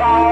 Bye.